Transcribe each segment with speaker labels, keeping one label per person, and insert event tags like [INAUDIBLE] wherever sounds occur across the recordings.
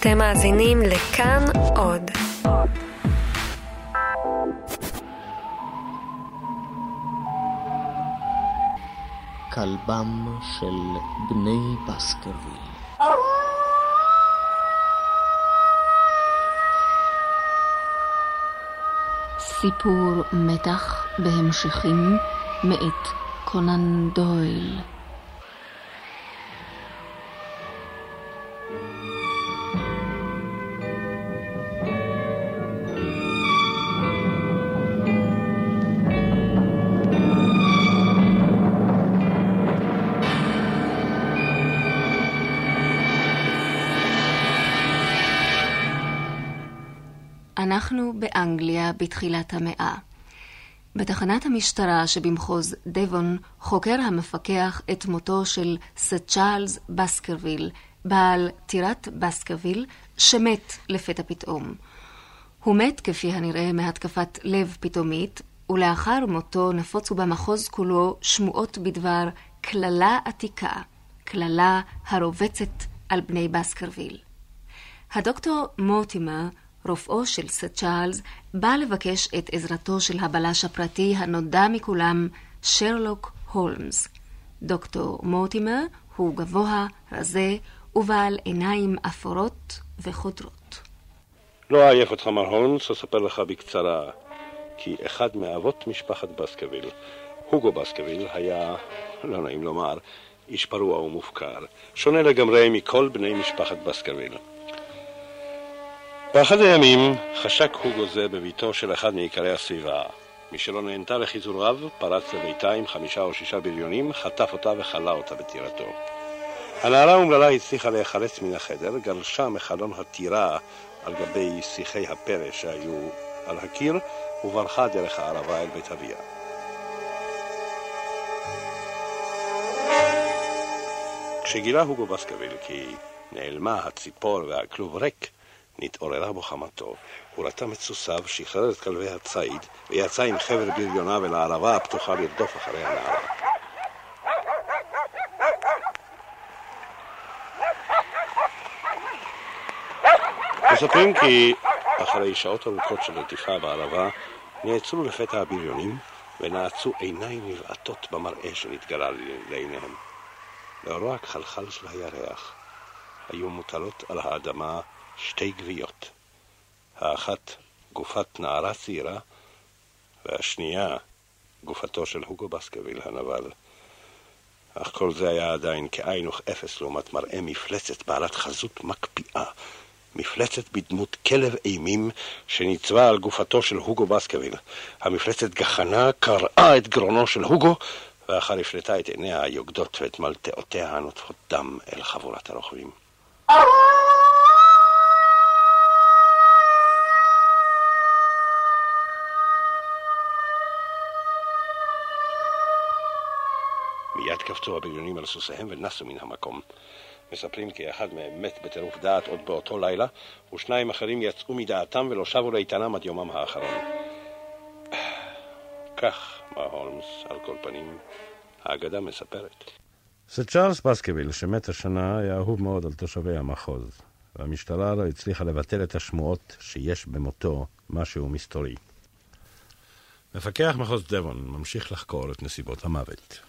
Speaker 1: אתם מאזינים לכאן עוד.
Speaker 2: כלבם של בני בסקרוויל. סיפור מתח בהמשכים מאת קונן דויל. אנחנו באנגליה בתחילת המאה. בתחנת המשטרה שבמחוז דבון חוקר המפקח את מותו של סר צ'ארלס בסקרוויל, בעל טירת בסקרוויל, שמת לפתע פתאום. הוא מת כפי הנראה מהתקפת לב פתאומית, ולאחר מותו נפוצו במחוז כולו שמועות בדבר קללה עתיקה, קללה הרובצת על בני בסקרוויל. הדוקטור מורטימר רופאו של סר צ'ארלס, בא לבקש את עזרתו של הבלש הפרטי הנודע מכולם, שרלוק הולמס. דוקטור מורטימר הוא גבוה, רזה ובעל עיניים אפורות וחודרות.
Speaker 3: לא אעייף אותך, מר הולמס, אספר לך בקצרה כי אחד מאבות משפחת בסקוויל, הוגו בסקוויל, היה, לא נעים לומר, איש פרוע ומופקר, שונה לגמרי מכל בני משפחת בסקוויל. באחד הימים חשק הוגו זה בביתו של אחד מעיקרי הסביבה. מי שלא נהנתה לחיזוריו, פרץ לביתה עם חמישה או שישה בריונים, חטף אותה וכלה אותה בטירתו. הנערה האומללה הצליחה להיחלץ מן החדר, גלשה מחלון הטירה על גבי שיחי הפרא שהיו על הקיר, וברחה דרך הערבה אל בית אביה. כשגילה הוגו בסקוויל כי נעלמה הציפור והכלוב ריק, נתעוררה בו חמתו. הוא רתם את סוסיו, שחרר את כלבי הציד, ויצא עם חבר בריוניו אל הערבה הפתוחה לרדוף אחרי הנערה. מספרים כי אחרי שעות ארוכות של רדיפה בערבה, נעצרו לפתע הבריונים ונעצו עיניים נבעטות במראה שנתגלה לעיניהם. לאורו הכחלחל של הירח היו מוטלות על האדמה שתי גוויות. האחת גופת נערה צעירה, והשנייה גופתו של הוגו בסקוויל הנבל. אך כל זה היה עדיין כאין וכאפס לעומת מראה מפלצת בעלת חזות מקפיאה. מפלצת בדמות כלב אימים שניצבה על גופתו של הוגו בסקוויל. המפלצת גחנה, קרעה את גרונו של הוגו, ואחר הפלטה את עיניה היוגדות ואת מלטעותיה הנוטפות דם אל חבורת הרוכבים. מיד קפצו הבריונים על סוסיהם ונסו מן המקום. מספרים כי אחד מהם מת בטירוף דעת עוד באותו לילה, ושניים אחרים יצאו מדעתם ולא שבו לאיתנם עד יומם האחרון. כך, מר הולמס, על כל פנים, האגדה מספרת.
Speaker 4: סר צ'ארלס בסקוויל, שמת השנה, היה אהוב מאוד על תושבי המחוז, והמשטרה לא הצליחה לבטל את השמועות שיש במותו משהו מסתורי. מפקח מחוז דבון ממשיך לחקור את נסיבות המוות.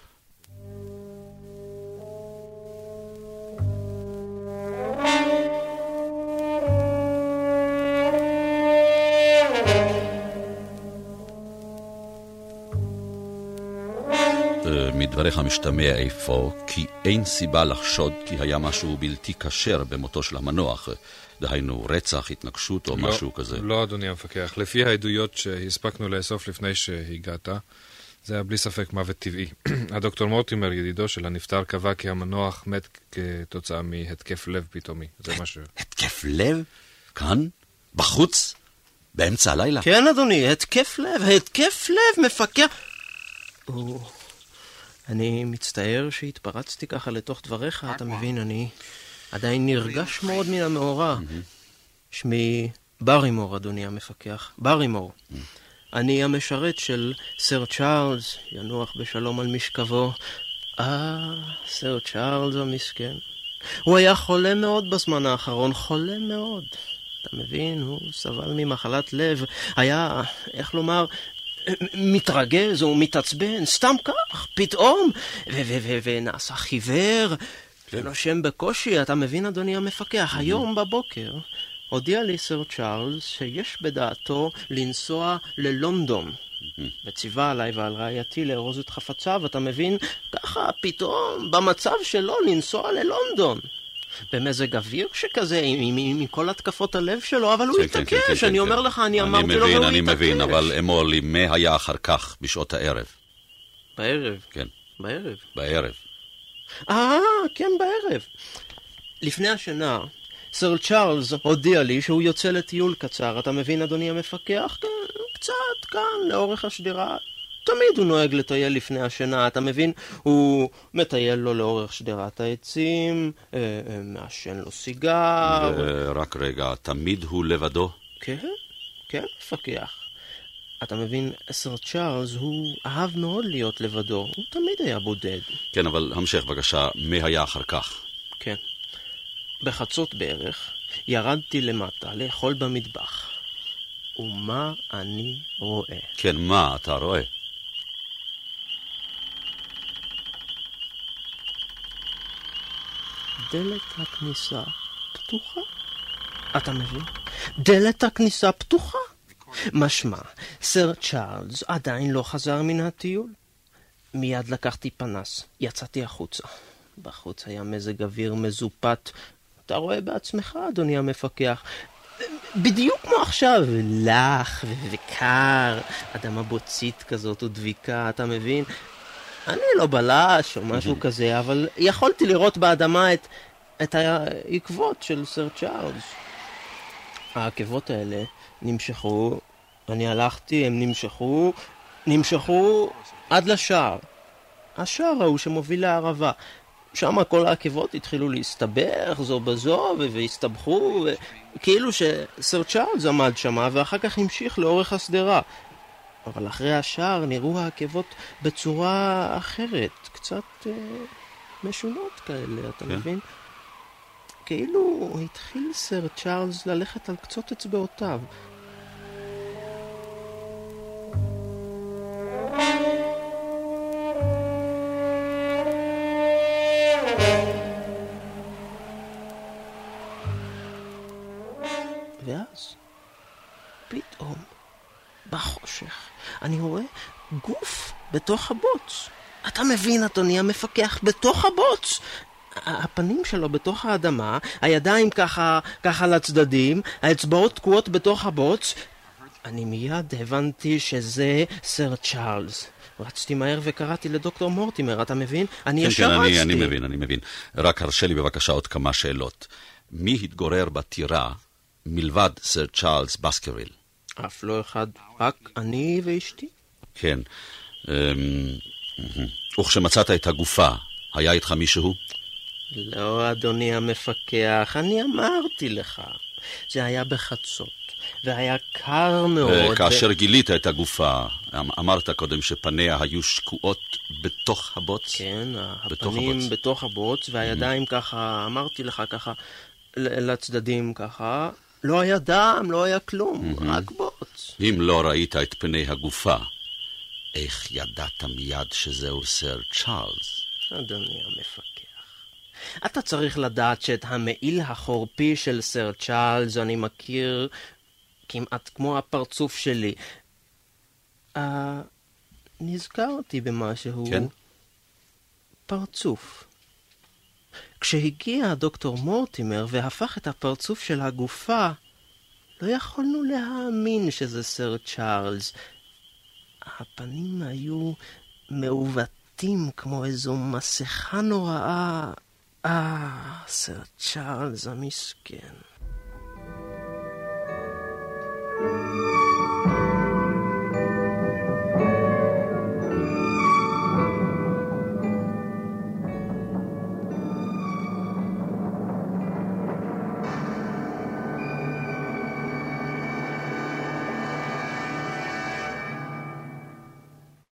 Speaker 5: מדבריך משתמע אפוא כי אין סיבה לחשוד כי היה משהו בלתי כשר במותו של המנוח, דהיינו רצח, התנגשות או לא, משהו כזה.
Speaker 6: לא, אדוני המפקח. לפי העדויות שהספקנו לאסוף לפני שהגעת, זה היה בלי ספק מוות טבעי. [CLEARS THROAT] הדוקטור מורטימר, ידידו של הנפטר, קבע כי המנוח מת כתוצאה מהתקף לב פתאומי. זה מה ש...
Speaker 5: התקף לב? כאן? בחוץ? באמצע הלילה?
Speaker 2: כן, אדוני, התקף לב, התקף לב, מפקח... אני מצטער שהתפרצתי ככה לתוך דבריך, אתה מבין, אני עדיין נרגש מאוד מן המאורע. שמי ברימור, אדוני המפקח. ברימור. אני המשרת של סר צ'ארלס, ינוח בשלום על משכבו. אה, סר צ'ארלס המסכן.
Speaker 7: הוא היה חולה מאוד בזמן האחרון, חולה מאוד. אתה מבין, הוא סבל ממחלת לב, היה, איך לומר, מתרגז או מתעצבן, סתם כך, פתאום, ונעשה חיוור, כן. נושם בקושי, אתה מבין, אדוני המפקח? היום בבוקר הודיע לי סר צ'ארלס שיש בדעתו לנסוע ללונדון. וציווה עליי ועל רעייתי לארוז את חפציו, אתה מבין? ככה פתאום, במצב שלו, לנסוע ללונדון. במזג אוויר שכזה, עם, עם, עם כל התקפות הלב שלו, אבל הוא
Speaker 5: כן,
Speaker 7: התעקש,
Speaker 5: כן, כן,
Speaker 7: אני
Speaker 5: כן,
Speaker 7: אומר
Speaker 5: כן.
Speaker 7: לך, אני
Speaker 5: אני
Speaker 7: אמרתי לו והוא
Speaker 5: אני
Speaker 7: התעקש.
Speaker 5: מבין, אבל אמור לי, מה היה אחר כך, בשעות הערב?
Speaker 7: בערב,
Speaker 5: כן,
Speaker 7: בערב.
Speaker 5: בערב.
Speaker 7: אה, כן, בערב. לפני השנה, סר צ'ארלס הודיע לי שהוא יוצא לטיול קצר, אתה מבין, אדוני המפקח? כן, קצת כאן, לאורך השדרה. תמיד הוא נוהג לטייל לפני השינה, אתה מבין? הוא מטייל לו לאורך שדרת העצים, אה, אה, מעשן לו סיגר.
Speaker 5: רק רגע, תמיד הוא לבדו?
Speaker 7: כן, כן, מפקח. אתה מבין, סר צ'ארלס, הוא אהב מאוד להיות לבדו, הוא תמיד היה בודד.
Speaker 5: כן, אבל המשך בבקשה, מה היה אחר כך?
Speaker 7: כן. בחצות בערך ירדתי למטה לאכול במטבח. ומה אני רואה?
Speaker 5: כן, מה אתה רואה?
Speaker 7: דלת הכניסה פתוחה. אתה מבין? דלת הכניסה פתוחה. משמע, סר צ'ארלס עדיין לא חזר מן הטיול. מיד לקחתי פנס, יצאתי החוצה. בחוץ היה מזג אוויר מזופת. אתה רואה בעצמך, אדוני המפקח. בדיוק כמו עכשיו, לח וקר, אדמה בוצית כזאת ודביקה, אתה מבין? אני לא בלש או משהו [LAUGHS] כזה, אבל יכולתי לראות באדמה את, את העקבות של סר צ'ארלס. העקבות האלה נמשכו, אני הלכתי, הם נמשכו, נמשכו עד לשער. השער ההוא שמוביל לערבה. שם כל העקבות התחילו להסתבך זו בזו והסתבכו, ו- כאילו שסר צ'ארלס עמד שם ואחר כך המשיך לאורך השדרה. אבל אחרי השער נראו העקבות בצורה אחרת, קצת אה, משונות כאלה, אתה
Speaker 5: כן.
Speaker 7: מבין? כאילו התחיל סר צ'ארלס ללכת על קצות אצבעותיו. ואז, פתאום, בחושך, אני רואה גוף בתוך הבוץ. אתה מבין, אדוני המפקח, בתוך הבוץ. הפנים שלו בתוך האדמה, הידיים ככה, ככה לצדדים, האצבעות תקועות בתוך הבוץ. אני מיד הבנתי שזה סר צ'ארלס. רצתי מהר וקראתי לדוקטור מורטימר, אתה מבין? אני
Speaker 5: כן,
Speaker 7: ישר
Speaker 5: כן,
Speaker 7: רצתי.
Speaker 5: אני, אני מבין, אני מבין. רק הרשה לי בבקשה עוד כמה שאלות. מי התגורר בטירה מלבד סר צ'ארלס בסקרוויל?
Speaker 7: אף לא אחד, רק אני ואשתי.
Speaker 5: כן. אמ. וכשמצאת את הגופה, היה איתך מישהו?
Speaker 7: לא, אדוני המפקח, אני אמרתי לך. זה היה בחצות, והיה קר מאוד.
Speaker 5: אה, כאשר גילית את הגופה, אמ- אמרת קודם שפניה היו שקועות בתוך הבוץ?
Speaker 7: כן,
Speaker 5: בתוך
Speaker 7: הפנים
Speaker 5: הבוץ.
Speaker 7: בתוך הבוץ, והידיים ככה, אמרתי לך ככה, לצדדים ככה. לא היה דם, לא היה כלום, רק בוץ.
Speaker 5: אם לא ראית את פני הגופה, איך ידעת מיד שזהו סר צ'ארלס?
Speaker 7: אדוני המפקח, אתה צריך לדעת שאת המעיל החורפי של סר צ'ארלס אני מכיר כמעט כמו הפרצוף שלי. אה, נזכרתי במשהו.
Speaker 5: כן?
Speaker 7: פרצוף. כשהגיע דוקטור מורטימר והפך את הפרצוף של הגופה, לא יכולנו להאמין שזה סר צ'ארלס. הפנים היו מעוותים כמו איזו מסכה נוראה. אה, סר צ'ארלס המסכן.